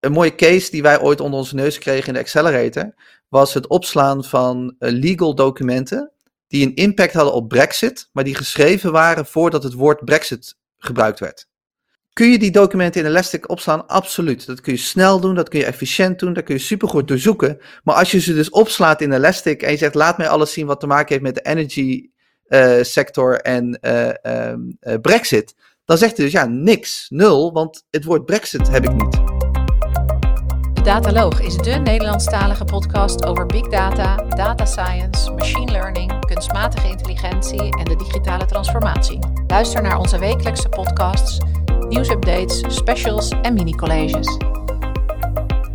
een mooie case die wij ooit onder onze neus kregen in de Accelerator was het opslaan van uh, legal documenten die een impact hadden op Brexit, maar die geschreven waren voordat het woord Brexit gebruikt werd. Kun je die documenten in Elastic opslaan? Absoluut. Dat kun je snel doen, dat kun je efficiënt doen, dat kun je supergoed doorzoeken. Maar als je ze dus opslaat in Elastic en je zegt laat mij alles zien wat te maken heeft met de energy uh, sector en uh, um, Brexit, dan zegt hij dus ja niks, nul, want het woord Brexit heb ik niet. Dataloog is de Nederlandstalige podcast over big data, data science, machine learning, kunstmatige intelligentie en de digitale transformatie. Luister naar onze wekelijkse podcasts, nieuwsupdates, specials en mini-colleges.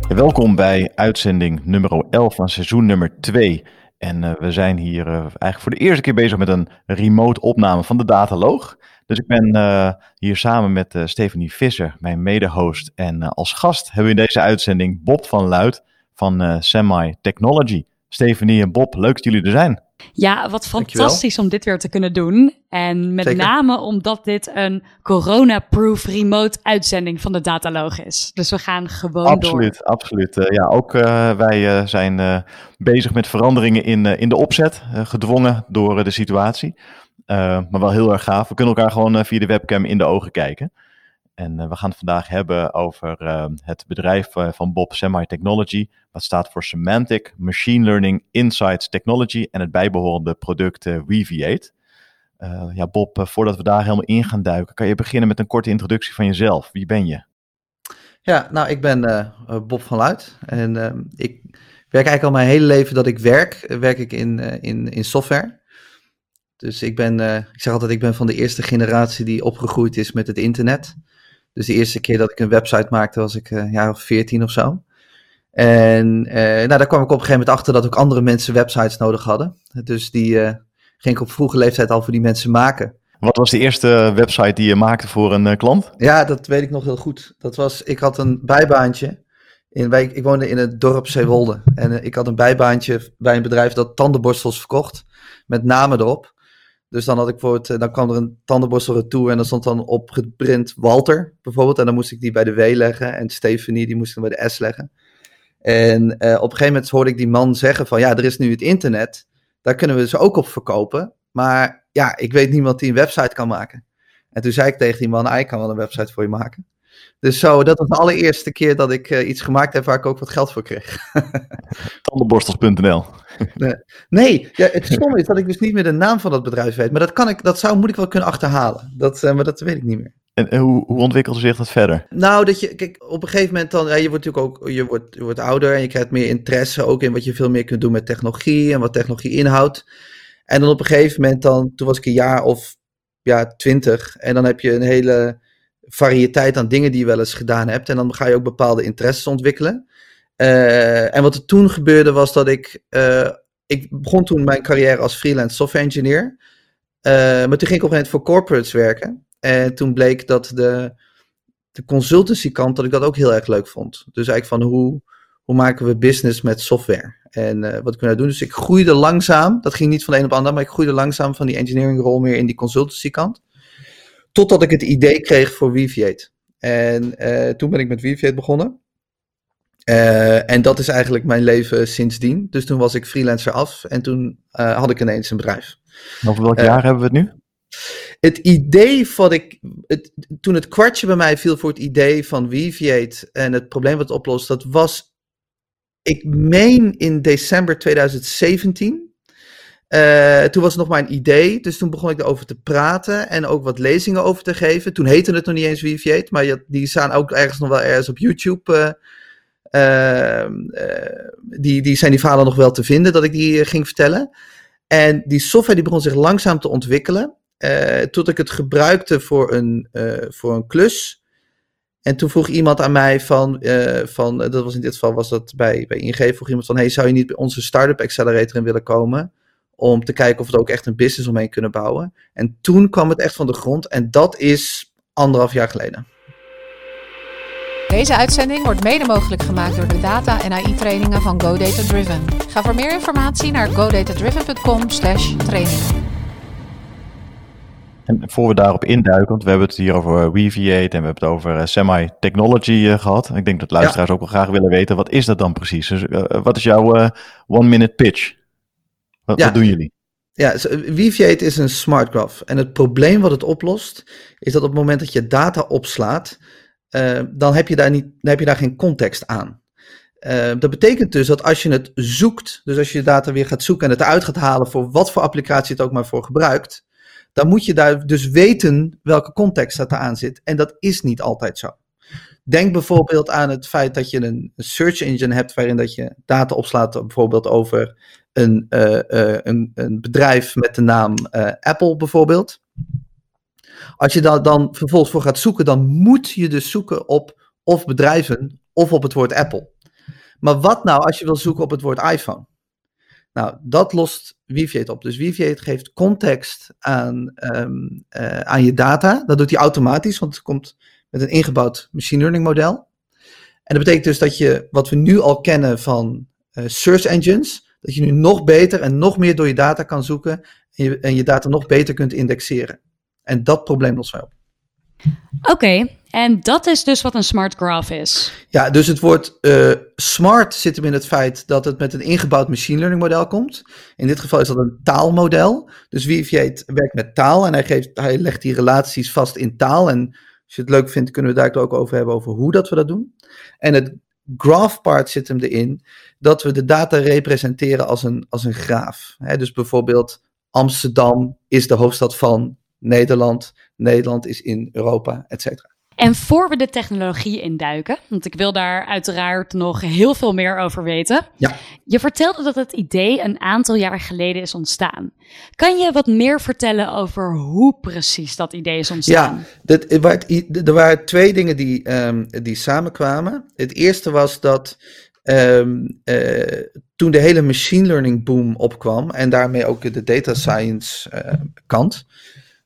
Welkom bij uitzending nummer 11 van seizoen nummer 2. En uh, we zijn hier uh, eigenlijk voor de eerste keer bezig met een remote opname van de Dataloog. Dus ik ben uh, hier samen met Stephanie Visser, mijn mede-host. En als gast hebben we in deze uitzending Bob van Luid van Semi Technology. Stephanie en Bob, leuk dat jullie er zijn. Ja, wat fantastisch om dit weer te kunnen doen. En met Zeker. name omdat dit een corona-proof remote uitzending van de Dataloog is. Dus we gaan gewoon absoluut, door. Absoluut, uh, Ja, ook uh, wij uh, zijn bezig met veranderingen in, in de opzet, gedwongen door de situatie. maar wel heel erg gaaf. We kunnen elkaar gewoon via de webcam in de ogen kijken. En we gaan het vandaag hebben over het bedrijf van Bob Semi Technology. Wat staat voor Semantic Machine Learning Insights Technology en het bijbehorende product Weaviate. Uh, ja, Bob, voordat we daar helemaal in gaan duiken, kan je beginnen met een korte introductie van jezelf. Wie ben je? Ja, nou, ik ben Bob van Luit en ehm, ik werk eigenlijk al mijn hele leven dat ik werk, werk ik in, in, in software. Dus ik ben, ik zeg altijd, ik ben van de eerste generatie die opgegroeid is met het internet. Dus de eerste keer dat ik een website maakte was ik een jaar of veertien of zo. En nou, daar kwam ik op een gegeven moment achter dat ook andere mensen websites nodig hadden. Dus die ging ik op vroege leeftijd al voor die mensen maken. Wat was de eerste website die je maakte voor een uh, klant? Ja, dat weet ik nog heel goed. Dat was, ik had een bijbaantje. In, wij, ik woonde in het dorp Zeewolde. En uh, ik had een bijbaantje bij een bedrijf dat tandenborstels verkocht. Met namen erop. Dus dan had ik voor het, dan kwam er een tandenborstel retour en dan stond dan opgeprint Walter bijvoorbeeld. En dan moest ik die bij de W leggen. En Stephanie, die moest ik bij de S leggen. En uh, op een gegeven moment hoorde ik die man zeggen van ja, er is nu het internet. Daar kunnen we ze ook op verkopen. Maar ja, ik weet niemand die een website kan maken. En toen zei ik tegen die man, ah, ik kan wel een website voor je maken. Dus zo, dat was de allereerste keer dat ik uh, iets gemaakt heb waar ik ook wat geld voor kreeg. Tandenborstels.nl Nee, nee ja, het stomme is dat ik dus niet meer de naam van dat bedrijf weet. Maar dat, kan ik, dat zou, moet ik wel kunnen achterhalen. Dat, uh, maar dat weet ik niet meer. En, en hoe, hoe ontwikkelde zich dat verder? Nou, dat je, kijk, op een gegeven moment dan, ja, je wordt natuurlijk ook, je wordt, je wordt ouder en je krijgt meer interesse ook in wat je veel meer kunt doen met technologie en wat technologie inhoudt. En dan op een gegeven moment dan, toen was ik een jaar of ja, twintig en dan heb je een hele variëteit aan dingen die je wel eens gedaan hebt en dan ga je ook bepaalde interesses ontwikkelen. Uh, en wat er toen gebeurde was dat ik, uh, ik begon toen mijn carrière als freelance software engineer. Uh, maar toen ging ik op een gegeven moment voor corporates werken. En toen bleek dat de, de consultancy kant, dat ik dat ook heel erg leuk vond. Dus eigenlijk van hoe, hoe maken we business met software? En wat kunnen we doen? Dus ik groeide langzaam, dat ging niet van de een op de ander, maar ik groeide langzaam van die engineering rol meer in die consultancy kant. Totdat ik het idee kreeg voor Weaviate. En uh, toen ben ik met Weaviate begonnen. Uh, en dat is eigenlijk mijn leven sindsdien. Dus toen was ik freelancer af en toen had ik ineens een bedrijf. Over welk jaar hebben we het nu? het idee van ik. Het, toen het kwartje bij mij viel voor het idee van Weaviate en het probleem wat het oplost, dat was. Ik meen in december 2017. Uh, toen was het nog maar een idee, dus toen begon ik erover te praten en ook wat lezingen over te geven. Toen heette het nog niet eens Weaviate, maar je, die staan ook ergens nog wel ergens op YouTube. Uh, uh, die, die zijn die verhalen nog wel te vinden dat ik die ging vertellen. En die software die begon zich langzaam te ontwikkelen. Tot ik het gebruikte voor een, voor een klus. En toen vroeg iemand aan mij van, van dat was in dit geval was dat bij, bij ING, vroeg iemand van, hey, zou je niet bij onze Startup Accelerator in willen komen? Om te kijken of we er ook echt een business omheen kunnen bouwen. En toen kwam het echt van de grond en dat is anderhalf jaar geleden. Deze uitzending wordt mede mogelijk gemaakt door de data- en AI-trainingen van GoData Driven. Ga voor meer informatie naar godatadriven.com/trainingen. En voor we daarop induiken, want we hebben het hier over Weaviate en we hebben het over uh, semi-technology gehad. Ik denk dat luisteraars ook wel graag willen weten, wat is dat dan precies? Dus wat is jouw one-minute pitch? Wat, wat doen jullie? Ja, Weaviate is een smart graph. En het probleem wat het oplost, is dat op het moment dat je data opslaat, uh, dan, heb je daar niet, dan heb je daar geen context aan. Uh, dat betekent dus dat als je het zoekt, dus als je je data weer gaat zoeken en het eruit gaat halen voor wat voor applicatie het ook maar voor gebruikt, dan moet je daar dus weten welke context dat aan zit. En dat is niet altijd zo. Denk bijvoorbeeld aan het feit dat je een search engine hebt waarin dat je data opslaat, bijvoorbeeld over een, uh, uh, een, een, bedrijf met de naam uh, Apple bijvoorbeeld. Als je daar dan vervolgens voor gaat zoeken, dan moet je dus zoeken op of bedrijven of op het woord Apple. Maar wat nou als je wil zoeken op het woord iPhone? Nou, dat lost Weaviate op. Dus Weaviate geeft context aan, um, aan je data. Dat doet hij automatisch, want het komt met een ingebouwd machine learning model. En dat betekent dus dat je, wat we nu al kennen van search engines, dat je nu nog beter en nog meer door je data kan zoeken en je, en je data nog beter kunt indexeren. En dat probleem lossen wij op. Oké, en dat is dus wat een smart graph is. Ja, dus het woord uh, smart zit hem in het feit dat het met een ingebouwd machine learning model komt. In dit geval is dat een taalmodel. Dus Weaviate werkt met taal en hij, geeft, hij legt die relaties vast in taal. En als je het leuk vindt, kunnen we daar ook over hebben over hoe dat we dat doen. En het graph part zit hem erin dat we de data representeren als een, als een graaf. dus bijvoorbeeld Amsterdam is de hoofdstad van Nederland. Nederland is in Europa, et cetera. En voor we de technologie induiken, want ik wil daar uiteraard nog heel veel meer over weten. Ja. Je vertelde dat het idee een aantal jaar geleden is ontstaan. Kan je wat meer vertellen over hoe precies dat idee is ontstaan? Ja, dat, er waren twee dingen die, um, die samenkwamen. Het eerste was dat um, uh, toen de hele machine learning boom opkwam en daarmee ook de data science uh, kant,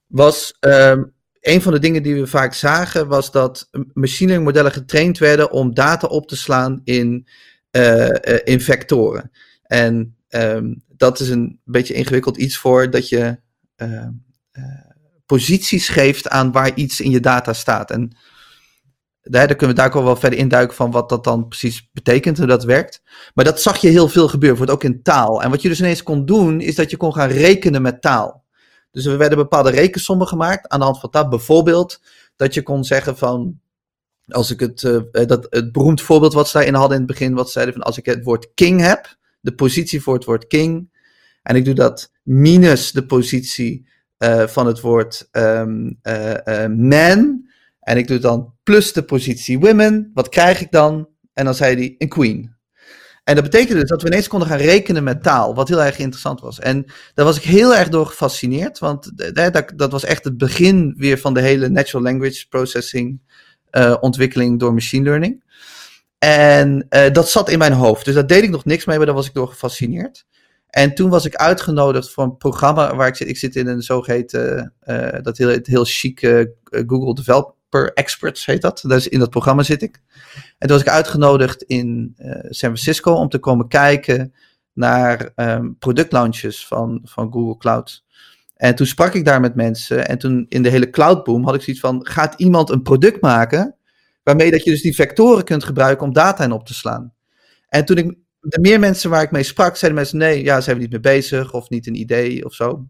was um, een van de dingen die we vaak zagen, was dat machine learning modellen getraind werden om data op te slaan in, uh, in vectoren. En um, dat is een beetje ingewikkeld iets voor dat je uh, posities geeft aan waar iets in je data staat. En daar, kunnen we daar ook wel verder induiken van wat dat dan precies betekent, hoe dat werkt. Maar dat zag je heel veel gebeuren, wordt ook in taal. En wat je dus ineens kon doen, is dat je kon gaan rekenen met taal. Dus er werden bepaalde rekensommen gemaakt aan de hand van dat. Bijvoorbeeld dat je kon zeggen van, als ik het, uh, dat, het beroemd voorbeeld wat zij in hadden in het begin, wat zeiden van als ik het woord king heb, de positie voor het woord king, en ik doe dat minus de positie uh, van het woord um, uh, man, en ik doe dan plus de positie women, wat krijg ik dan? En dan zei hij een queen. En dat betekende dus dat we ineens konden gaan rekenen met taal, wat heel erg interessant was. En daar was ik heel erg door gefascineerd, want dat, was echt het begin weer van de hele natural language processing uh, ontwikkeling door machine learning. En uh, dat zat in mijn hoofd, dus daar deed ik nog niks mee, maar daar was ik door gefascineerd. En toen was ik uitgenodigd voor een programma waar ik zit. Ik zit in een zogeheten, uh, dat heel, heel chic Google Develop, per experts heet dat. Dus in dat programma zit ik. En toen was ik uitgenodigd in uh, San Francisco om te komen kijken naar um, productlaunches van, van Google Cloud. En toen sprak ik daar met mensen. En toen in de hele cloudboom had ik zoiets van: gaat iemand een product maken waarmee dat je dus die vectoren kunt gebruiken om data in op te slaan? En toen ik de meer mensen waar ik mee sprak, zeiden mensen: nee, ja, zijn we niet mee bezig of niet een idee of zo.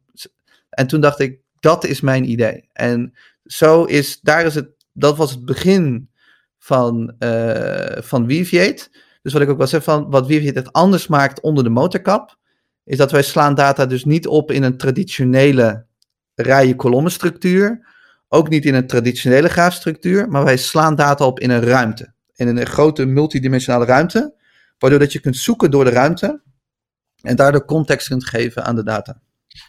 En toen dacht ik: dat is mijn idee. En zo is, daar is het, dat was het begin van, uh, van Weaviate. Dus wat ik ook wel zeg van, wat Weaviate het anders maakt onder de motorkap, is dat wij slaan data dus niet op in een traditionele rijen-kolommenstructuur, ook niet in een traditionele graafstructuur, maar wij slaan data op in een ruimte, in een grote multidimensionale ruimte, waardoor dat je kunt zoeken door de ruimte en daardoor context kunt geven aan de data.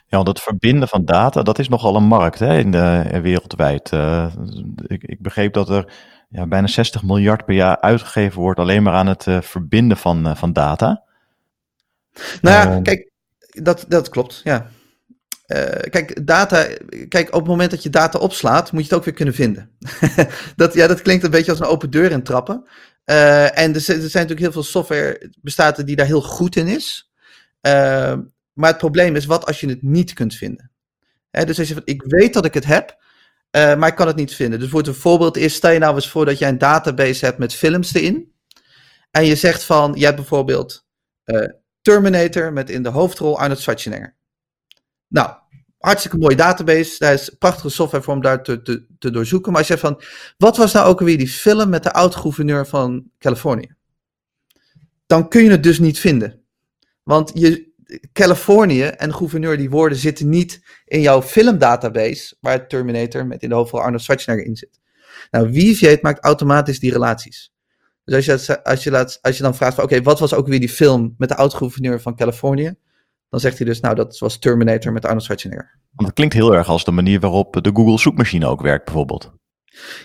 Ja, want het verbinden van data, dat is nogal een markt hè, in de, eh, wereldwijd. Uh, ik, ik, begreep dat er ja, bijna 60 miljard per jaar uitgegeven wordt alleen maar aan het uh, verbinden van, uh, van data. Nou ja, uh, kijk, dat, dat klopt, ja. kijk, data, kijk, op het moment dat je data opslaat, moet je het ook weer kunnen vinden. dat, ja, dat klinkt een beetje als een open deur in trappen. en er, er, zijn natuurlijk heel veel software bestaat die daar heel goed in is. Maar het probleem is, wat als je het niet kunt vinden? Dus als je van, ik weet dat ik het heb, uh, maar ik kan het niet vinden. Dus voor een voorbeeld is, stel je nou eens voor dat jij een database hebt met films erin. En je zegt van, je hebt bijvoorbeeld uh, Terminator met in de hoofdrol Arnold Schwarzenegger. Nou, hartstikke mooie database. Daar is prachtige software voor om daar te, te, te doorzoeken. Maar als je zegt van, wat was nou ook alweer die film met de oud-gouverneur van Californië? Dan kun je het dus niet vinden. Want je, Californië en gouverneur, die woorden zitten niet in jouw filmdatabase, waar Terminator met in de hoofdrol Arnold Schwarzenegger in zit. Nou, Weaviate maakt automatisch die relaties. Dus als je, als je, laat, als je dan vraagt van, oké, wat was ook weer die film met de oud-gouverneur van Californië? Dan zegt hij dus, nou, dat was Terminator met Arnold Schwarzenegger. Want dat klinkt heel erg als de manier waarop de Google zoekmachine ook werkt, bijvoorbeeld.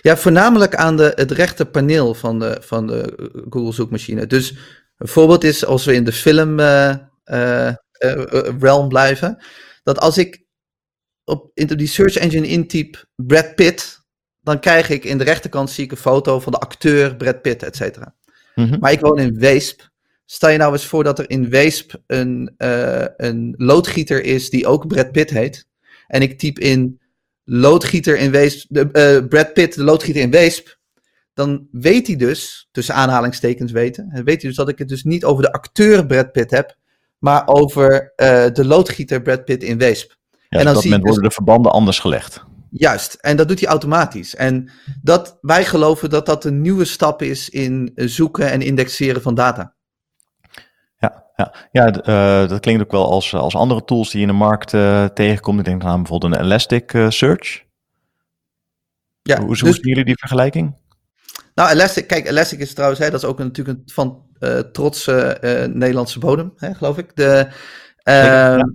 Ja, voornamelijk aan de, het rechterpaneel van de, van de Google zoekmachine. Dus een voorbeeld is als we in de film uh, realm blijven, dat als ik op in die search engine intyp Brad Pitt, dan krijg ik in de rechterkant zie ik een foto van de acteur Brad Pitt, et cetera. Mm -hmm. Maar ik woon in Weesp. Stel je nou eens voor dat er in Weesp een, uh, een loodgieter is die ook Brad Pitt heet. En ik typ in loodgieter in Weesp, de, uh, Brad Pitt, de loodgieter in Weesp. Dan weet hij dus, tussen aanhalingstekens weten, weet hij dus dat ik het dus niet over de acteur Brad Pitt heb, maar over uh, de loodgieter Brad Pitt in Weesp. Ja, en dan op dat moment dus, worden de verbanden anders gelegd. Juist, en dat doet hij automatisch. En dat, wij geloven dat dat een nieuwe stap is in zoeken en indexeren van data. Ja, ja. ja uh, dat klinkt ook wel als, als andere tools die je in de markt uh, tegenkomt. Ik denk aan bijvoorbeeld een Elasticsearch. Ja, hoe, hoe dus, zien jullie die vergelijking? Nou, Elastic, kijk, Elastic is trouwens, hè, dat is ook natuurlijk een van uh, trotse Nederlandse bodem, hè, geloof ik. De, ja.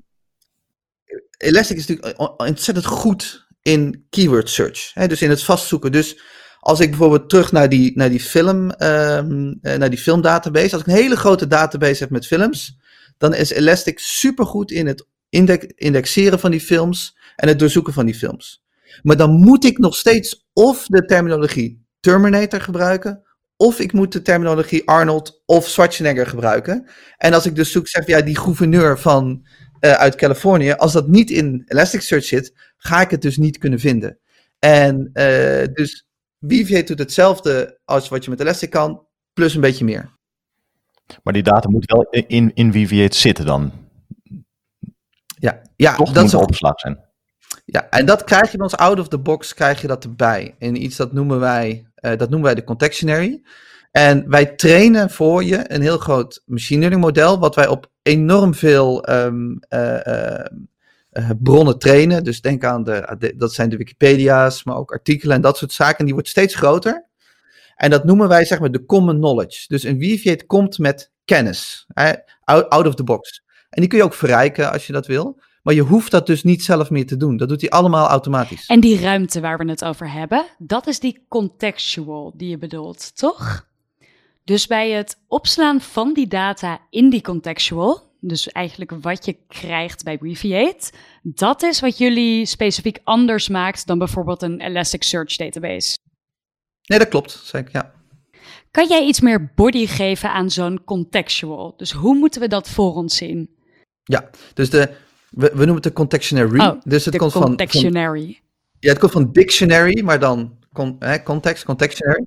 Elastic is natuurlijk ontzettend goed in keyword search. Hè, dus in het vastzoeken. Dus als ik bijvoorbeeld terug naar die, naar die film, um, naar die filmdatabase. Als ik een hele grote database heb met films, dan is Elastic supergoed in het index, indexeren van die films en het doorzoeken van die films. Maar dan moet ik nog steeds of de terminologie Terminator gebruiken, of ik moet de terminologie Arnold of Schwarzenegger gebruiken. En als ik dus zoek, zeg ja, die gouverneur van uh, uit Californië, als dat niet in Elasticsearch zit, ga ik het dus niet kunnen vinden. En uh, dus Weaviate doet hetzelfde als wat je met Elastic kan, plus een beetje meer. Maar die data moet wel in, in Weaviate zitten dan? Ja, ja Toch dat moet opgeslagen zijn. Ja, en dat krijg je bij ons out of the box, krijg je dat erbij. In iets dat noemen wij, uh, dat noemen wij de contextionary. En wij trainen voor je een heel groot machine learning model, wat wij op enorm veel um, uh, uh, bronnen trainen. Dus denk aan de, dat zijn de Wikipedia's, maar ook artikelen en dat soort zaken. En die wordt steeds groter. En dat noemen wij zeg maar de common knowledge. Dus een Weaviate komt met kennis, out of the box. En die kun je ook verrijken als je dat wil. Maar je hoeft dat dus niet zelf meer te doen. Dat doet hij allemaal automatisch. En die ruimte waar we het over hebben, dat is die contextual die je bedoelt, toch? Dus bij het opslaan van die data in die contextual, dus eigenlijk wat je krijgt bij Weaviate, dat is wat jullie specifiek anders maakt dan bijvoorbeeld een Elasticsearch database. Nee, dat klopt, zeker, ja. Kan jij iets meer body geven aan zo'n contextual? Dus hoe moeten we dat voor ons zien? Ja, dus de, we, we noemen het de contextionary. Oh, dus het komt contextionary. Van, ja, het komt van dictionary, maar dan con, hè, context, contextionary.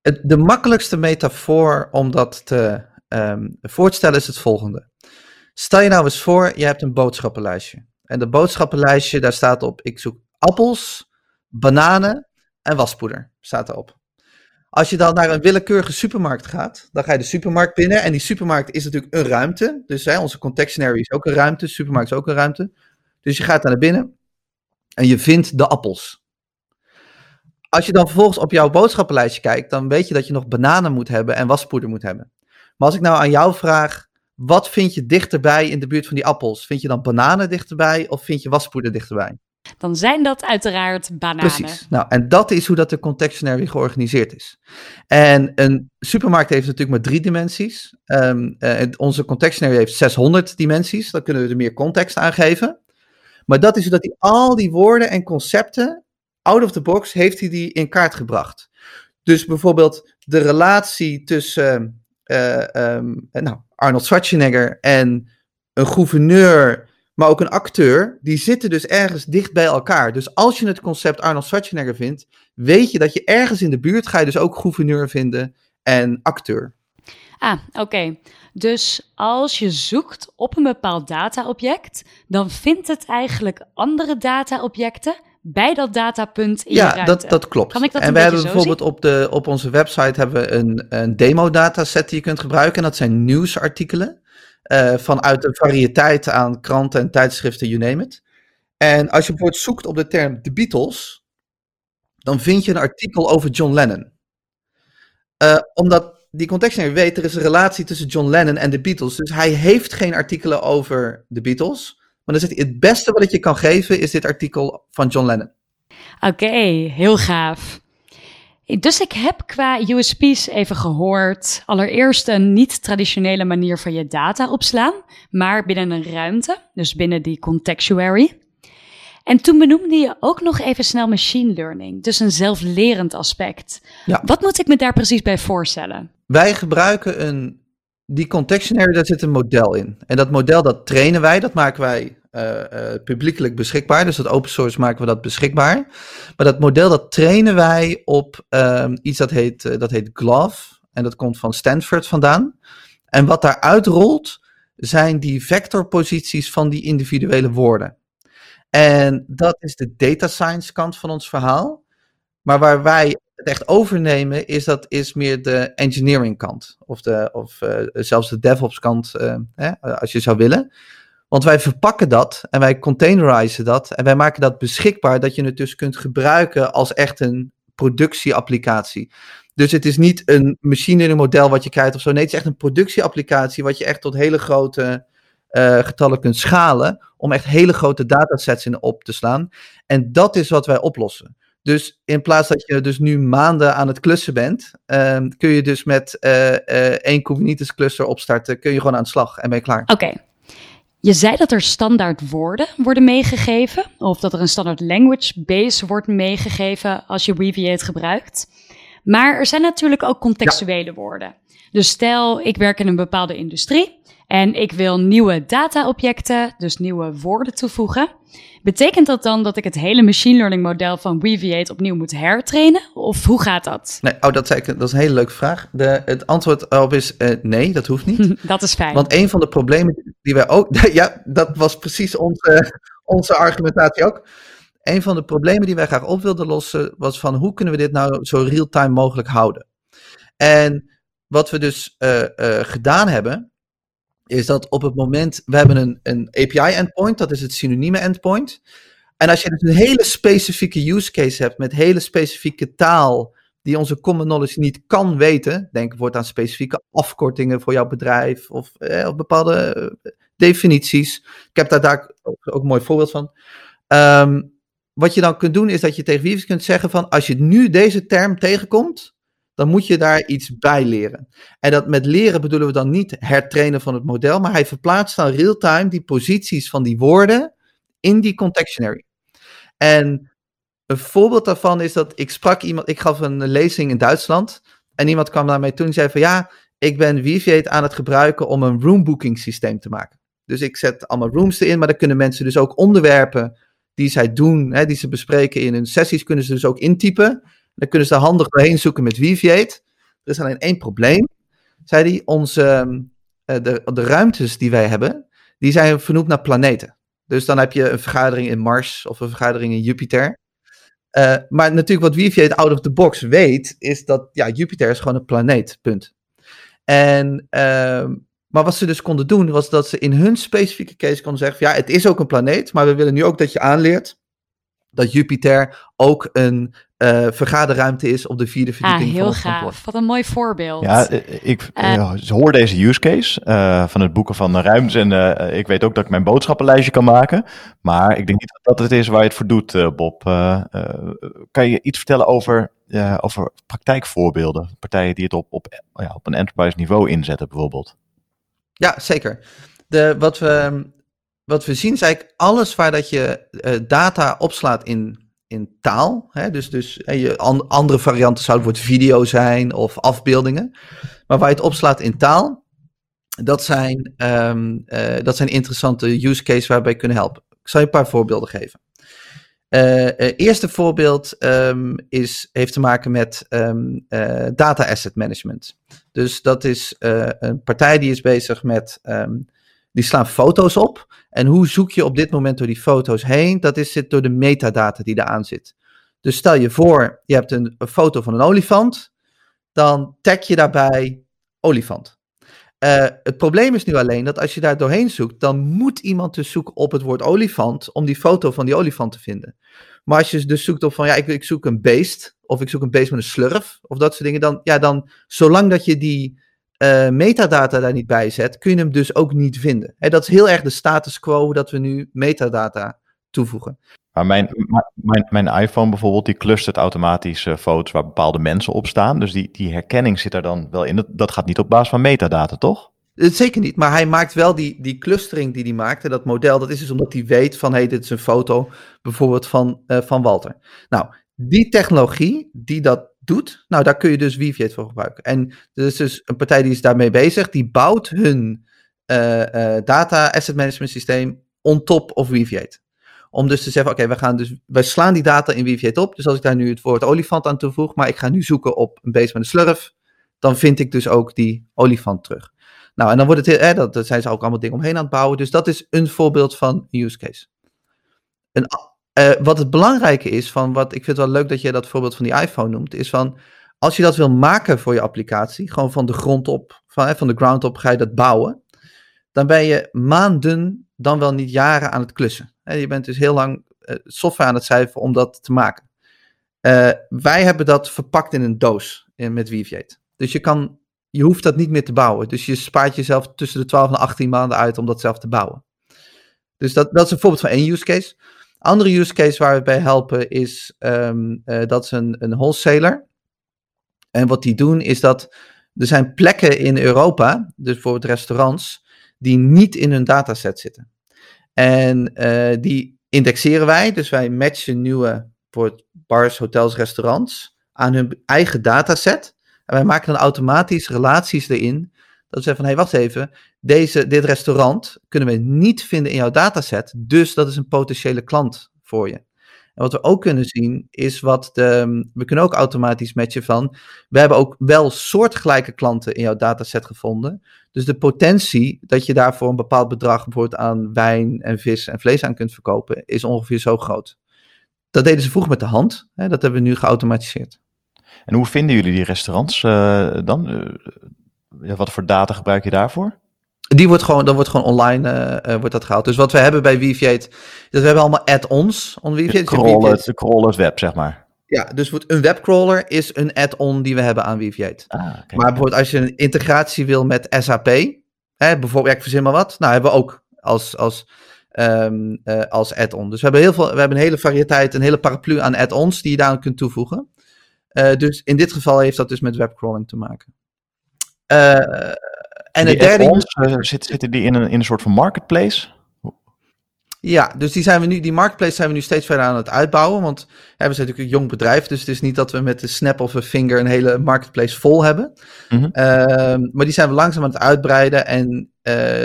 Het, de makkelijkste metafoor om dat te um, voor te stellen is het volgende. Stel je nou eens voor, je hebt een boodschappenlijstje. En de boodschappenlijstje, daar staat op, ik zoek appels, bananen en waspoeder, staat erop. Als je dan naar een willekeurige supermarkt gaat, dan ga je de supermarkt binnen. En die supermarkt is natuurlijk een ruimte. Dus hè, onze contextionary is ook een ruimte, de supermarkt is ook een ruimte. Dus je gaat daar naar binnen en je vindt de appels. Als je dan vervolgens op jouw boodschappenlijstje kijkt, dan weet je dat je nog bananen moet hebben en waspoeder moet hebben. Maar als ik nou aan jou vraag, wat vind je dichterbij in de buurt van die appels? Vind je dan bananen dichterbij of vind je waspoeder dichterbij? Dan zijn dat uiteraard bananen. Precies. Nou, en dat is hoe dat de contextionary georganiseerd is. En een supermarkt heeft natuurlijk maar drie dimensies. Um, uh, onze contextionary heeft 600 dimensies. Dan kunnen we er meer context aan geven. Maar dat is dat hij al die woorden en concepten out of the box heeft hij die in kaart gebracht. Dus bijvoorbeeld de relatie tussen uh, um, nou, Arnold Schwarzenegger en een gouverneur, maar ook een acteur, die zitten dus ergens dicht bij elkaar. Dus als je het concept Arnold Schwarzenegger vindt, weet je dat je ergens in de buurt ga je dus ook gouverneur vinden en acteur. Ah, oké. Dus als je zoekt op een bepaald dataobject, dan vindt het eigenlijk andere dataobjecten bij dat datapunt in Ja, dat, dat klopt. Kan ik dat en we hebben bijvoorbeeld op, de, op onze website hebben we een, een demo-dataset die je kunt gebruiken. En dat zijn nieuwsartikelen eh, vanuit een variëteit aan kranten en tijdschriften, you name it. En als je bijvoorbeeld zoekt op de term The Beatles, dan vind je een artikel over John Lennon. Eh, omdat die contextnaire weet, er is een relatie tussen John Lennon en de Beatles. Dus hij heeft geen artikelen over de Beatles. Maar dan zegt hij, het beste wat ik je kan geven is dit artikel van John Lennon. Oké, heel gaaf. Dus ik heb qua USP's even gehoord. Allereerst een niet-traditionele manier van je data opslaan, maar binnen een ruimte, dus binnen die contextuary. En toen benoemde je ook nog even snel machine learning, dus een zelflerend aspect. Ja. Wat moet ik me daar precies bij voorstellen? Wij gebruiken een, die contextionary, daar zit een model in. En dat model, dat trainen wij, dat maken wij publiekelijk beschikbaar. Dus dat open source maken we dat beschikbaar. Maar dat model, dat trainen wij op ehm, iets dat heet, eh, dat heet GLOVE. En dat komt van Stanford vandaan. En wat daaruit rolt, zijn die vectorposities van die individuele woorden. En dat is de data science kant van ons verhaal. Maar waar wij het echt overnemen, is dat is meer de engineering kant. Of, de, of eh, zelfs de DevOps kant, eh, hè, als je zou willen. Want wij verpakken dat en wij containerizen dat. En wij maken dat beschikbaar dat je het dus kunt gebruiken als echt een productieapplicatie. Dus het is niet een machine learning model wat je krijgt of zo. Nee, het is echt een productieapplicatie wat je echt tot hele grote eh, getallen kunt schalen. Om echt hele grote datasets in op te slaan. En dat is wat wij oplossen. Dus in plaats dat je dus nu maanden aan het klussen bent, ehm, kun je dus met eh, eh, één Kubernetes cluster opstarten, kun je gewoon aan de slag en ben je klaar. Oké. Je zei dat er standaard woorden worden meegegeven, of dat er een standaard language base wordt meegegeven als je Weaviate gebruikt. Maar er zijn natuurlijk ook contextuele woorden. Dus stel, ik werk in een bepaalde industrie en ik wil nieuwe dataobjecten, dus nieuwe woorden toevoegen. Betekent dat dan dat ik het hele machine learning model van Weaviate opnieuw moet hertrainen? Of hoe gaat dat? Nee, oh, dat, ik, dat is een hele leuke vraag. De, het antwoord op is eh, nee, dat hoeft niet. dat is fijn. Want een van de problemen die wij ook. Ja, dat was precies onze, onze argumentatie ook. Een van de problemen die wij graag op wilden lossen was van hoe kunnen we dit nou zo real-time mogelijk houden? En wat we dus uh, uh, gedaan hebben, is dat op het moment, we hebben een, een API-endpoint, dat is het synonieme endpoint. En als je dus een hele specifieke use case hebt met hele specifieke taal, die onze common knowledge niet kan weten, denk bijvoorbeeld aan specifieke afkortingen voor jouw bedrijf of, eh, bepaalde eh, definities. Ik heb daar, daar ook, een mooi voorbeeld van. Um, wat je dan kunt doen is dat je tegen Weaviate kunt zeggen van als je nu deze term tegenkomt, dan moet je daar iets bij leren. En dat met leren bedoelen we dan niet hertrainen van het model, maar hij verplaatst dan real-time die posities van die woorden in die contextionary. En een voorbeeld daarvan is dat ik sprak iemand, ik gaf een lezing in Duitsland en iemand kwam naar mij toe en zei van ja, ik ben Weaviate aan het gebruiken om een roombooking systeem te maken. Dus ik zet allemaal rooms erin, maar dan kunnen mensen dus ook onderwerpen die zij doen, hè, die ze bespreken in hun sessies, kunnen ze dus ook intypen. Dan kunnen ze handig doorheen zoeken met Weaviate. Er is alleen één probleem, zei hij. Onze, de, de ruimtes die wij hebben, die zijn vernoemd naar planeten. Dus dan heb je een vergadering in Mars of een vergadering in Jupiter. Uh, maar natuurlijk wat Weaviate out of the box weet, is dat ja, Jupiter is gewoon een planeet, punt. En, uh, maar wat ze dus konden doen, was dat ze in hun specifieke case konden zeggen, ja, het is ook een planeet, maar we willen nu ook dat je aanleert dat Jupiter ook een uh, vergaderruimte is op de vierde verdieping ah, heel gaaf. Wat een mooi voorbeeld. Ja, ik uh, hoor deze use case uh, van het boeken van ruimtes en uh, ik weet ook dat ik mijn boodschappenlijstje kan maken. Maar ik denk niet dat dat het is waar je het voor doet, Bob. kan je iets vertellen over, over praktijkvoorbeelden? Partijen die het op, op, ja, op een enterprise niveau inzetten bijvoorbeeld. Ja, zeker. De, wat, we, wat we zien is eigenlijk alles waar dat je data opslaat in in taal. Hè? Dus, dus je, andere varianten zouden bijvoorbeeld video zijn of afbeeldingen. Maar waar je het opslaat in taal, Dat zijn, ehm, eh, dat zijn interessante use cases waarbij kunnen helpen. Ik zal je een paar voorbeelden geven. Uh, eerste voorbeeld um, is, heeft te maken met uh, data asset management. Dus dat is een partij die is bezig met, die slaan foto's op. En hoe zoek je op dit moment door die foto's heen? Dat is zit door de metadata die eraan zit. Dus stel je voor, je hebt een, foto van een olifant, dan tag je daarbij olifant. Uh, het probleem is nu alleen dat als je daar doorheen zoekt, dan moet iemand dus zoeken op het woord olifant om die foto van die olifant te vinden. Maar als je dus zoekt op van ja, ik, ik zoek een beest, of ik zoek een beest met een slurf, of dat soort dingen, dan, ja, dan zolang dat je die uh, metadata daar niet bij zet, kun je hem dus ook niet vinden. Hè, dat is heel erg de status quo dat we nu metadata toevoegen. Maar mijn, mijn, mijn iPhone bijvoorbeeld, die clustert automatisch uh, foto's waar bepaalde mensen op staan. Dus die, die herkenning zit er dan wel in. Dat, dat gaat niet op basis van metadata, toch? Zeker niet, maar hij maakt wel die, die clustering die hij maakte, dat model, dat is dus omdat hij weet van, hé, hey, dit is een foto bijvoorbeeld van, uh, van Walter. Nou, die technologie die dat doet, nou, daar kun je dus Weaviate voor gebruiken. En er is dus een partij die is daarmee bezig, die bouwt hun uh, uh, data asset management systeem on top of Weaviate. Om dus te zeggen, oké, we gaan dus, wij slaan die data in Weaviate op. Dus als ik daar nu het woord olifant aan toevoeg, maar ik ga nu zoeken op een beest met een slurf, dan vind ik dus ook die olifant terug. Nou, en dan wordt het, eh, dat, dat zijn ze ook allemaal dingen omheen aan het bouwen. Dus dat is een voorbeeld van use case. Een, uh, wat het belangrijke is, van wat ik vind wel leuk dat je dat voorbeeld van die iPhone noemt, is van als je dat wil maken voor je applicatie, gewoon van de grond op, van, van de ground op ga je dat bouwen, dan ben je maanden, dan wel niet jaren aan het klussen. Je bent dus heel lang uh, software aan het schrijven om dat te maken. Uh, wij hebben dat verpakt in een doos met Weaviate. Dus je kan je hoeft dat niet meer te bouwen. Dus je spaart jezelf tussen de 12 en 18 maanden uit om dat zelf te bouwen. Dus dat, dat is een voorbeeld van één use case. Andere use case waar we bij helpen is, um, uh, dat is een, een wholesaler. En wat die doen is dat er zijn plekken in Europa, dus bijvoorbeeld restaurants, die niet in hun dataset zitten. En uh, die indexeren wij, dus wij matchen nieuwe voor bars, hotels, restaurants aan hun eigen dataset. En wij maken dan automatisch relaties erin. Dat we zeggen van, hé, hey, wacht even. Deze, dit restaurant kunnen we niet vinden in jouw dataset. Dus dat is een potentiële klant voor je. En wat we ook kunnen zien is wat de, we kunnen ook automatisch matchen van, we hebben ook wel soortgelijke klanten in jouw dataset gevonden. Dus de potentie dat je daarvoor een bepaald bedrag bijvoorbeeld aan wijn en vis en vlees aan kunt verkopen, is ongeveer zo groot. Dat deden ze vroeger met de hand. Hè, dat hebben we nu geautomatiseerd. En hoe vinden jullie die restaurants uh, dan? Ja, wat voor data gebruik je daarvoor? Die wordt gewoon, dan wordt gewoon online uh, wordt dat gehaald. Dus wat we hebben bij Weaviate, dus we hebben allemaal add-ons on Weaviate. De crawler, de crawler web, zeg maar. Ja, dus een webcrawler is een add-on die we hebben aan Weaviate. Ah, okay. Maar bijvoorbeeld als je een integratie wil met SAP, hè, bijvoorbeeld, ik verzin maar wat, nou hebben we ook als, als, um, uh, als add-on. Dus we hebben, heel veel, we hebben een hele variëteit, een hele paraplu aan add-ons die je daar kunt toevoegen. Dus in dit geval heeft dat dus met webcrawling te maken. En het derde. Uh, zit, zitten die in een, in een soort van marketplace? Ja, dus die, zijn we nu, die marketplace zijn we nu steeds verder aan het uitbouwen. Want ja, we zijn natuurlijk een jong bedrijf. Dus het is niet dat we met de snap of een finger een hele marketplace vol hebben. Mm -hmm. maar die zijn we langzaam aan het uitbreiden. En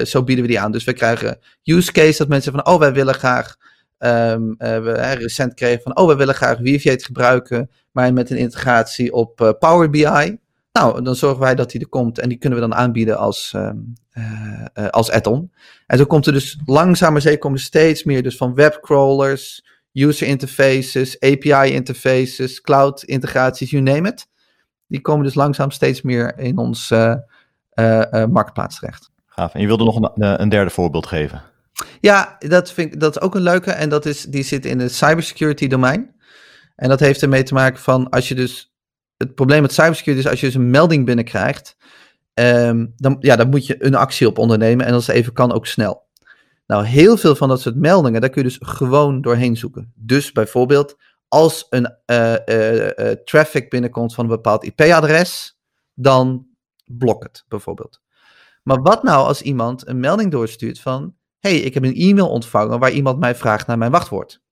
zo bieden we die aan. Dus we krijgen use case dat mensen van: oh, wij willen graag. Um, we recent kregen van: oh, wij willen graag Weaviate gebruiken maar met een integratie op uh, Power BI. Nou, dan zorgen wij dat die er komt en die kunnen we dan aanbieden als, uh, uh, als add-on. En zo komt er dus langzaam maar zeker komen steeds meer dus van webcrawlers, user interfaces, API interfaces, cloud integraties, you name it. Die komen dus langzaam steeds meer in ons marktplaats terecht. Gaaf. En je wilde nog een, een derde voorbeeld geven. Ja, dat, vind ik, dat is ook een leuke en dat is, die zit in het cybersecurity domein. En dat heeft ermee te maken van als je dus. Het probleem met cybersecurity is als je dus een melding binnenkrijgt. Um, dan, ja, dan moet je een actie op ondernemen. En als het even kan, ook snel. Nou, heel veel van dat soort meldingen, daar kun je dus gewoon doorheen zoeken. Dus bijvoorbeeld, als een uh, uh, uh, traffic binnenkomt van een bepaald IP-adres, dan blok het bijvoorbeeld. Maar wat nou als iemand een melding doorstuurt van: hey, ik heb een e-mail ontvangen waar iemand mij vraagt naar mijn wachtwoord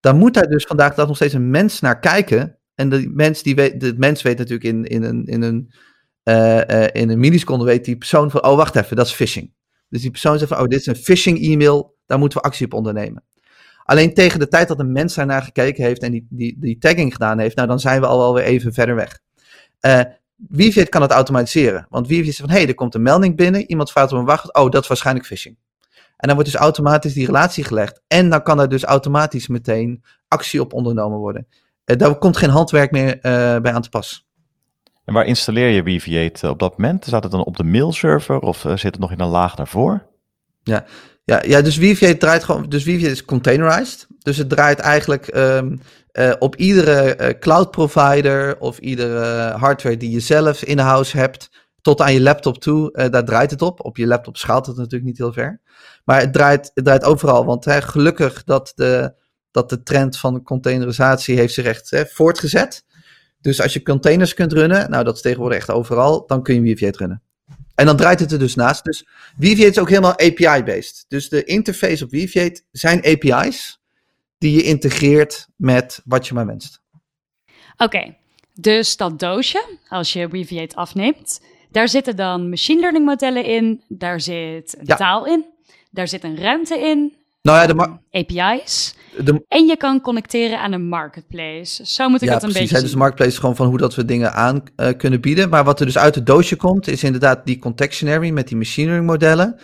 dan moet daar dus vandaag dag nog steeds een mens naar kijken. En de mens, die weet, de mens weet natuurlijk in, in een, in een eh, eh, in een milliseconde weet die persoon van, oh wacht even, dat is phishing. Dus die persoon zegt van, oh dit is een phishing e-mail, daar moeten we actie op ondernemen. Alleen tegen de tijd dat een mens daarnaar gekeken heeft en die, die, die tagging gedaan heeft, nou dan zijn we al wel weer even verder weg. Uh, Weaviate kan het automatiseren. Want Weaviate zegt van, hé, hey, er komt een melding binnen, iemand vraagt om een wacht, oh, dat is waarschijnlijk phishing. En dan wordt dus automatisch die relatie gelegd. En dan kan er dus automatisch meteen actie op ondernomen worden. Uh, daar komt geen handwerk meer uh, bij aan te pas. En waar installeer je Weaviate op dat moment? Staat het dan op de mailserver of zit het nog in een laag daarvoor? Ja, ja, ja, dus Weaviate draait gewoon. Dus Weaviate is containerized. Dus het draait eigenlijk um, uh, op iedere uh, cloud provider of iedere hardware die je zelf in-house hebt, tot aan je laptop toe, daar draait het op. Op je laptop schaalt het natuurlijk niet heel ver. Maar het draait, het draait overal. Want hè, gelukkig dat de, dat de trend van containerisatie heeft zich echt hè, voortgezet. Dus als je containers kunt runnen, nou dat is tegenwoordig echt overal, dan kun je Weaviate runnen. En dan draait het er dus naast. Dus Weaviate is ook helemaal API-based. Dus de interface op Weaviate zijn API's die je integreert met wat je maar wenst. Oké, okay, dus dat doosje, als je Weaviate afneemt, daar zitten dan machine learning modellen in, daar zit een ja. taal in, daar zit een ruimte in, nou ja, de API's. De... En je kan connecteren aan een marketplace. Zo moet ik ja, dat een precies. beetje Dus de marketplace is gewoon van hoe dat we dingen aan uh, kunnen bieden. Maar wat er dus uit het doosje komt, is inderdaad die contextionary met die machine learning modellen.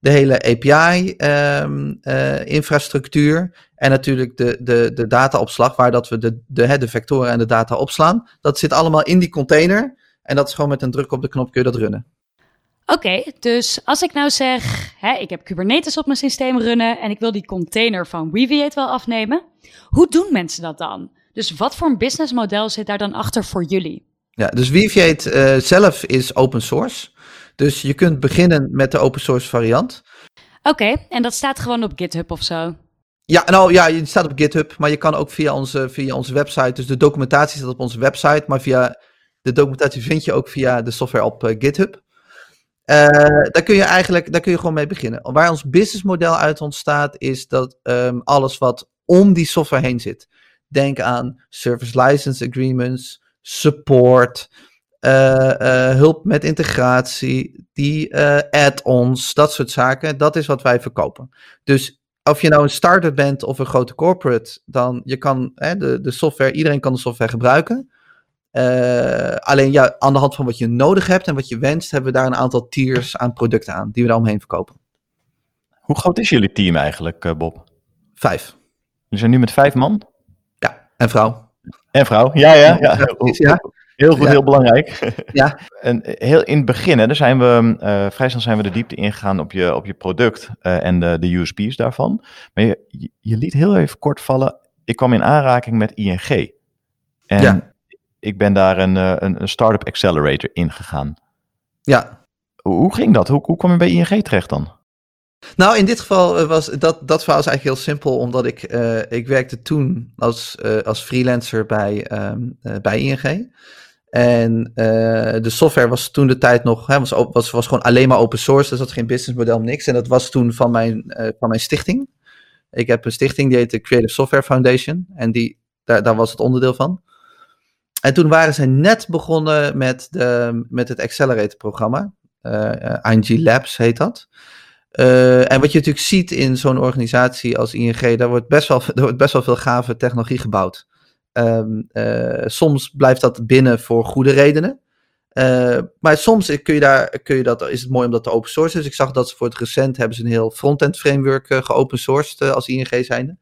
De hele API-infrastructuur. Um, uh, en natuurlijk de, de, de dataopslag, waar dat we de, de, de vectoren en de data opslaan. Dat zit allemaal in die container. En dat is gewoon met een druk op de knop kun je dat runnen. Oké, okay, dus als ik nou zeg, hè, ik heb Kubernetes op mijn systeem runnen en ik wil die container van Weaviate wel afnemen, hoe doen mensen dat dan? Dus wat voor een businessmodel zit daar dan achter voor jullie? Ja, dus Weaviate uh, zelf is open source. Dus je kunt beginnen met de open source variant. Oké, okay, en dat staat gewoon op GitHub of zo? Ja, nou ja, het staat op GitHub, maar je kan ook via onze, via onze website, dus de documentatie staat op onze website, maar via de documentatie vind je ook via de software op uh, GitHub. Uh, daar kun je eigenlijk daar kun je gewoon mee beginnen. Waar ons businessmodel uit ontstaat, is dat um, alles wat om die software heen zit. Denk aan service license agreements, support, uh, uh, hulp met integratie, die add-ons, dat soort zaken. Dat is wat wij verkopen. Dus of je nou een startup bent of een grote corporate, dan je kan hè, de, de software, iedereen kan de software gebruiken. Uh, alleen ja, aan de hand van wat je nodig hebt en wat je wenst, hebben we daar een aantal tiers aan producten aan die we daar omheen verkopen. Hoe groot is jullie team eigenlijk, uh, Bob? Vijf. We zijn nu met vijf man? Ja, en vrouw. En vrouw, ja, ja. ja. ja. Heel goed, ja. heel belangrijk. Ja. en heel in het begin, hè, daar zijn we, uh, vrij snel zijn we de diepte ingegaan op je, op je product uh, en de, de USP's daarvan. Maar je, je liet heel even kort vallen, ik kwam in aanraking met ING. En ja ik ben daar een, eh, een, een Startup Accelerator ingegaan. Ja. Hoe, ging dat? Hoe, hoe kwam je bij ING terecht dan? Nou, in dit geval uh, was dat, dat verhaal is eigenlijk heel simpel, omdat ik, uh, ik werkte toen als, uh, als freelancer bij, um, bij ING. En de software was toen de tijd nog, hè, was, was, was gewoon alleen maar open source, dus dat geen businessmodel, niks. En dat was toen van mijn, van mijn stichting. Ik heb een stichting die heet de Creative Software Foundation en die, daar, daar was het onderdeel van. En toen waren ze net begonnen met, de, met het Accelerator-programma. Uh, eh, ING Labs heet dat. Uh, en wat je natuurlijk ziet in zo'n organisatie als ING, daar wordt best wel, er wordt best wel veel gave technologie gebouwd. Uh, soms blijft dat binnen voor goede redenen. Maar soms kun je daar, kun je dat, is het mooi om dat te open source. Dus ik zag dat ze voor het recent hebben ze een heel front-end framework geopen sourced als ING zijnde.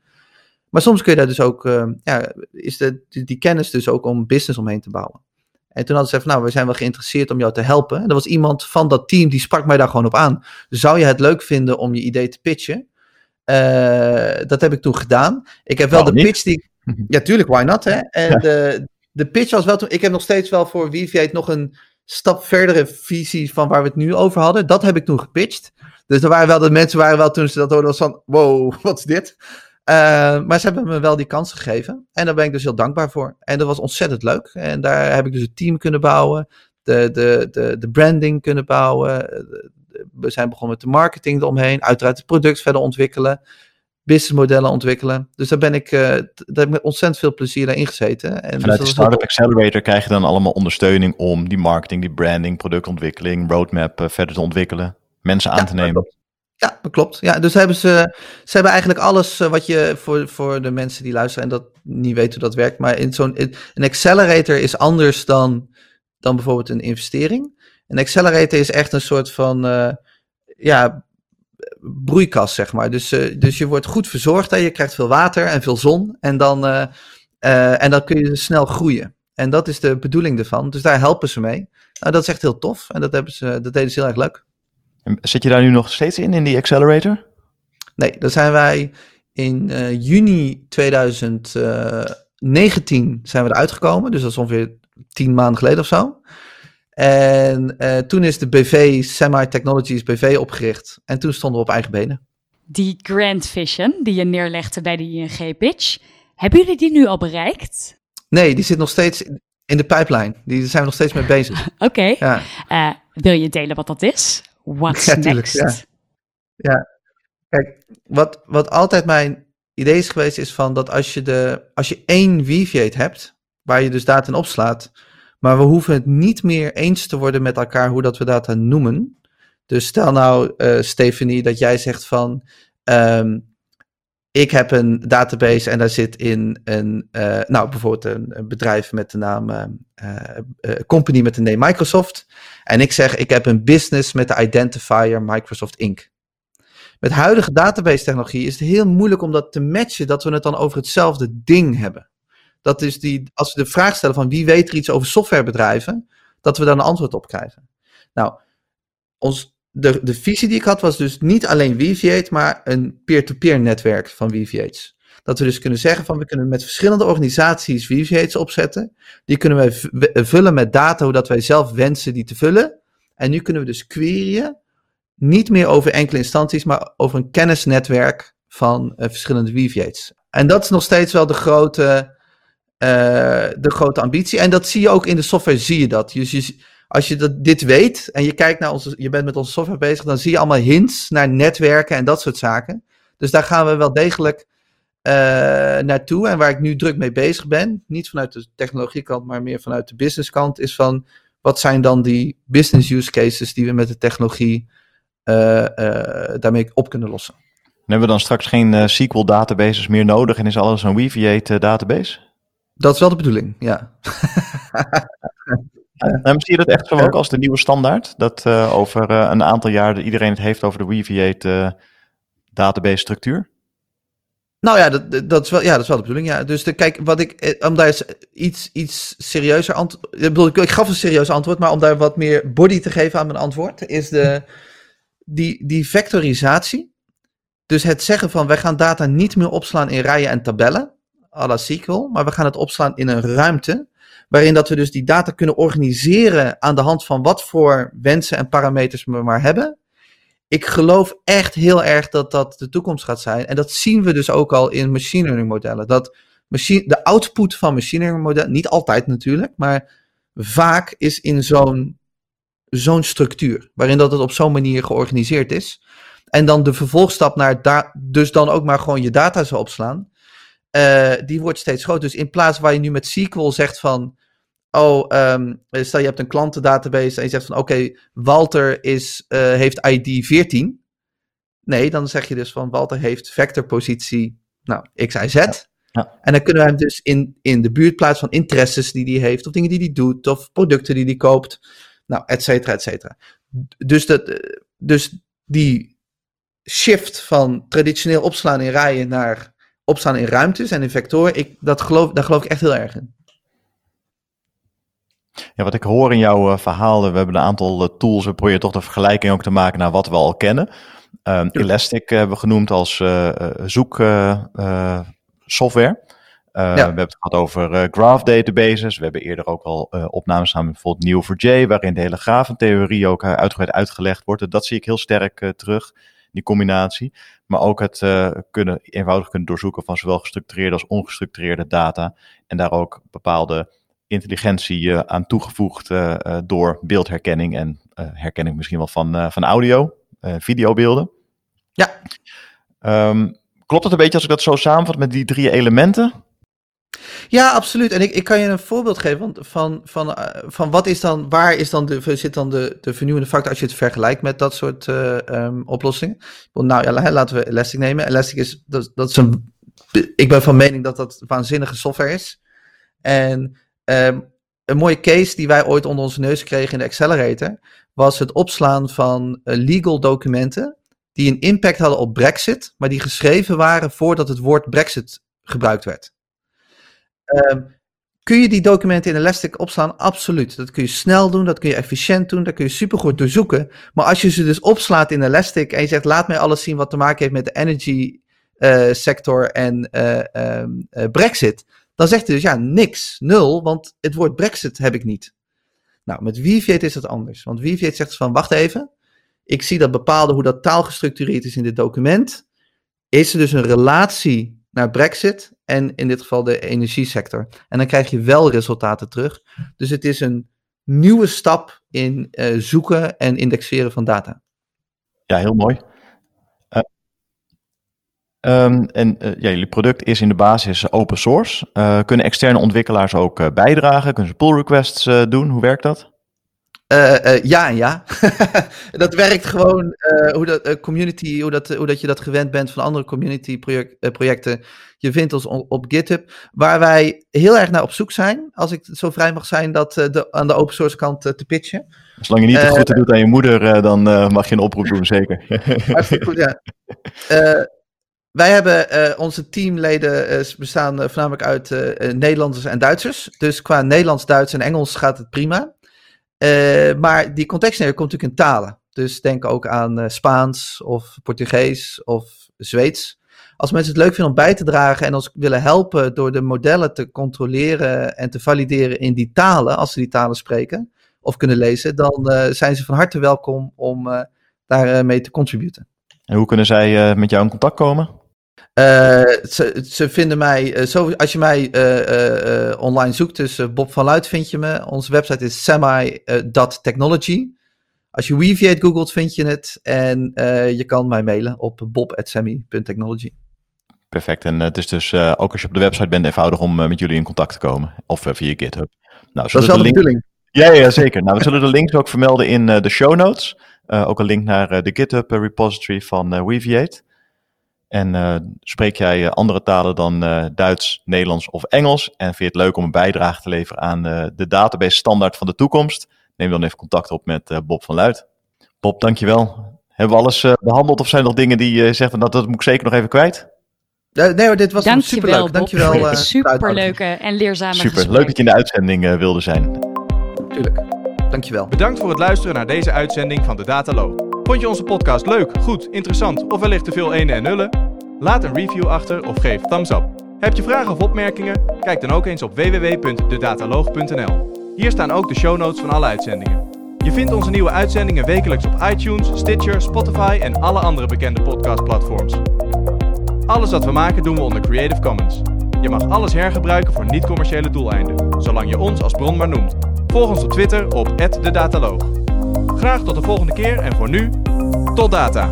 Maar soms kun je daar dus ook, uh, ja, is de, die, die, kennis dus ook om business omheen te bouwen. En toen hadden ze van, nou, we zijn wel geïnteresseerd om jou te helpen. En er was iemand van dat team die sprak mij daar gewoon op aan. Zou je het leuk vinden om je idee te pitchen? Uh, dat heb ik toen gedaan. Ik heb wel de pitch die. Ja, tuurlijk, why not? Hè? En ja. de, de pitch was wel toen. Ik heb nog steeds wel voor Weaviate nog een stap verdere visie van waar we het nu over hadden. Dat heb ik toen gepitcht. Dus er waren wel de mensen waren wel toen ze dat hoorden was van wow, wat is dit? Uh, maar ze hebben me wel die kans gegeven. En daar ben ik dus heel dankbaar voor. En dat was ontzettend leuk. En daar heb ik dus het team kunnen bouwen. De, de, de, de branding kunnen bouwen. We zijn begonnen met de marketing eromheen. Uiteraard het product verder ontwikkelen. businessmodellen ontwikkelen. Dus daar ben ik, uh, daar heb ik met ontzettend veel plezier in gezeten. En Vanuit dus de Startup Accelerator krijg je dan allemaal ondersteuning om die marketing, die branding, productontwikkeling, roadmap uh, verder te ontwikkelen, mensen aan te nemen. Ja, dat klopt. Ja, dus hebben ze, ze hebben eigenlijk alles uh, wat je voor, voor de mensen die luisteren en dat niet weten hoe dat werkt, maar in zo'n een accelerator is anders dan, dan bijvoorbeeld een investering. Een accelerator is echt een soort van ja, broeikas, zeg maar. Dus, uh, dus je wordt goed verzorgd en je krijgt veel water en veel zon. En dan, en dan kun je snel groeien. En dat is de bedoeling ervan. Dus daar helpen ze mee. Nou, dat is echt heel tof. En dat, hebben ze, dat deden ze heel erg leuk. Zit je daar nu nog steeds in, in die accelerator? Nee, daar zijn wij in juni 2019 zijn we eruit gekomen. Dus dat is ongeveer tien maanden geleden of zo. En uh, toen is de BV, Semi Technologies BV, opgericht. En toen stonden we op eigen benen. Die Grand Vision die je neerlegde bij de ING-pitch, hebben jullie die nu al bereikt? Nee, die zit nog steeds in de pipeline. Die zijn we nog steeds mee bezig. Oké. Okay. Ja. Uh, wil je delen wat dat is? What's ja, next? Ja. ja. Kijk, wat, wat altijd mijn idee is geweest, is van dat als je, de, als je één Weaviate hebt, waar je dus data in opslaat, maar we hoeven het niet meer eens te worden met elkaar hoe dat we data noemen. Dus stel nou, uh, Stephanie, dat jij zegt van. Um, ik heb een database en daar zit in een, uh, nou bijvoorbeeld een, bedrijf met de naam, uh, company met de naam Microsoft. En ik zeg, ik heb een business met de identifier Microsoft Inc. Met huidige database technologie is het heel moeilijk om dat te matchen, dat we het dan over hetzelfde ding hebben. Dat is die, als we de vraag stellen van wie weet er iets over softwarebedrijven, dat we daar een antwoord op krijgen. Nou, ons, de, de visie die ik had was dus niet alleen Weaviate, maar een peer-to-peer netwerk van Weaviates. Dat we dus kunnen zeggen van we kunnen met verschillende organisaties Weaviates opzetten. Die kunnen wij vullen met data hoe dat wij zelf wensen die te vullen. En nu kunnen we dus queryen, niet meer over enkele instanties, maar over een kennisnetwerk van uh, verschillende Weaviates. En dat is nog steeds wel de grote uh, de grote ambitie. En dat zie je ook in de software, zie je dat. Dus je, als je dat, dit weet en je kijkt naar onze, je bent met onze software bezig, dan zie je allemaal hints naar netwerken en dat soort zaken. Dus daar gaan we wel degelijk uh, naartoe. En waar ik nu druk mee bezig ben, niet vanuit de technologiekant, maar meer vanuit de businesskant, is van wat zijn dan die business use cases die we met de technologie uh, daarmee op kunnen lossen. En hebben we dan straks geen SQL databases meer nodig en is alles een Weaviate database? Dat is wel de bedoeling, ja. En zie je dat echt zo ook als de nieuwe standaard? Dat uh, over uh, een aantal jaar iedereen het heeft over de Weaviate uh, database structuur? Nou ja dat, dat, is wel, ja, dat is wel de bedoeling. Ja. Dus de, kijk, wat ik, om daar iets, iets serieuzer antwoord. Ik, bedoel, ik gaf een serieus antwoord, maar om daar wat meer body te geven aan mijn antwoord, is de, die, die vectorisatie. Dus het zeggen van wij gaan data niet meer opslaan in rijen en tabellen à la SQL, maar we gaan het opslaan in een ruimte waarin dat we dus die data kunnen organiseren aan de hand van wat voor wensen en parameters we maar hebben. Ik geloof echt heel erg dat dat de toekomst gaat zijn. En dat zien we dus ook al in machine learning modellen. Dat machine, de output van machine learning modellen, niet altijd natuurlijk, maar vaak is in zo'n zo'n structuur. Waarin dat het op zo'n manier georganiseerd is. En dan de vervolgstap naar dus dan ook maar gewoon je data zou opslaan. Uh, die wordt steeds groter. Dus in plaats waar je nu met SQL zegt van, oh, um, stel je hebt een klantendatabase en je zegt van, oké, Walter is, uh, heeft ID 14. Nee, dan zeg je dus van, Walter heeft vectorpositie, nou, x, y, z. Ja. En dan kunnen we hem dus in, in de buurt plaatsen van interesses die hij heeft, of dingen die hij doet, of producten die hij koopt, nou, et cetera, et cetera. Dus, dat, eh, dus die shift van traditioneel opslaan in rijen naar opstaan in ruimtes en in vectoren, ik, dat geloof, daar geloof ik echt heel erg in. Ja, wat ik hoor in jouw uh, verhaal, we hebben een aantal uh, tools, we proberen toch de vergelijking ook te maken naar wat we al kennen. Um, Elastic hebben we genoemd als uh, zoeksoftware. Ja. We hebben het gehad over graph databases. We hebben eerder ook al opnames samen met bijvoorbeeld Neo4j, waarin de hele graventheorie ook uitgebreid uitgelegd wordt. Dat zie ik heel sterk terug die combinatie. Maar ook het uh, kunnen, eenvoudig kunnen doorzoeken van zowel gestructureerde als ongestructureerde data. En daar ook bepaalde intelligentie uh, aan toegevoegd uh, door beeldherkenning en herkenning misschien wel van, van audio, videobeelden. Ja. Um, klopt het een beetje als ik dat zo samenvat met die drie elementen? Ja, absoluut. En ik, ik kan je een voorbeeld geven van, van, van, uh, van wat is dan, waar is dan de, zit dan de, de vernieuwende factor als je het vergelijkt met dat soort uh, um, oplossingen? Nou ja, laten we Elastic nemen. Elastic is, dat, dat is een, ik ben van mening dat dat waanzinnige software is. En um, een mooie case die wij ooit onder onze neus kregen in de Accelerator was het opslaan van uh, legal documenten die een impact hadden op Brexit, maar die geschreven waren voordat het woord Brexit gebruikt werd. Um, kun je die documenten in Elastic opslaan? Absoluut. Dat kun je snel doen, dat kun je efficiënt doen, dat kun je supergoed doorzoeken. Maar als je ze dus opslaat in Elastic en je zegt laat mij alles zien wat te maken heeft met de energy uh, sector en uh, um, Brexit, dan zegt hij dus ja, niks, nul, want het woord Brexit heb ik niet. Nou, met Weaviate is dat anders. Want Weaviate zegt dus van, wacht even, ik zie dat bepaalde hoe dat taal gestructureerd is in dit document. Is er dus een relatie naar Brexit en in dit geval de energiesector. En dan krijg je wel resultaten terug. Dus het is een nieuwe stap in uh, zoeken en indexeren van data. Ja, heel mooi. Um, en uh, ja, jullie product is in de basis open source. Kunnen externe ontwikkelaars ook bijdragen? Kunnen ze pull requests doen? Hoe werkt dat? Ja en ja. dat werkt gewoon hoe, dat, community, hoe, dat, hoe dat je dat gewend bent van andere community project, projecten. Je vindt ons op, GitHub, waar wij heel erg naar op zoek zijn. Als ik zo vrij mag zijn, dat de, aan de open source kant te pitchen. Zolang je niet te goed doet aan je moeder, dan mag je een oproep doen, zeker. Hartstikke goed, ja. Wij hebben uh, onze teamleden uh, bestaan uh, voornamelijk uit Nederlanders en Duitsers. Dus qua Nederlands, Duits en Engels gaat het prima. Maar die contextneuring komt natuurlijk in talen. Dus denk ook aan Spaans of Portugees of Zweeds. Als mensen het leuk vinden om bij te dragen en ons willen helpen door de modellen te controleren en te valideren in die talen, als ze die talen spreken of kunnen lezen, dan zijn ze van harte welkom om daarmee te contributen. En hoe kunnen zij met jou in contact komen? Uh, ze, ze, vinden mij, uh, zo, als je mij uh, online zoekt, dus Bob van Luit vind je me. Onze website is semi.technology. Als je Weaviate googelt, vind je het. En je kan mij mailen op bob.semi.technology. Perfect. En het is dus ook als je op de website bent eenvoudig om met jullie in contact te komen. Of via GitHub. Nou, dat is wel de, link... bedoeling. Ja, ja, zeker. nou, we zullen de links ook vermelden in de show notes. ook een link naar de GitHub repository van Weaviate. En uh, spreek jij uh, andere talen dan uh, Duits, Nederlands of Engels? En vind je het leuk om een bijdrage te leveren aan de database standaard van de toekomst? Neem dan even contact op met Bob van Luid. Bob, dankjewel. Hebben we alles behandeld of zijn er nog dingen die je zegt, dat, dat moet ik zeker nog even kwijt? Nee dit was superleuk. Dankjewel. Bob. Superleuke en leerzame Super, gesprek. leuk dat je in de uitzending wilde zijn. Tuurlijk. Dankjewel. Bedankt voor het luisteren naar deze uitzending van de Datalo. Vond je onze podcast leuk, goed, interessant of wellicht te veel ene en nullen? Laat een review achter of geef thumbs up. Heb je vragen of opmerkingen? Kijk dan ook eens op www.dedataloog.nl. Hier staan ook de show notes van alle uitzendingen. Je vindt onze nieuwe uitzendingen wekelijks op iTunes, Stitcher, Spotify en alle andere bekende podcastplatforms. Alles wat we maken doen we onder Creative Commons. Je mag alles hergebruiken voor niet-commerciële doeleinden, zolang je ons als bron maar noemt. Volg ons op Twitter op @dedataloog. Graag tot de volgende keer en voor nu, tot data!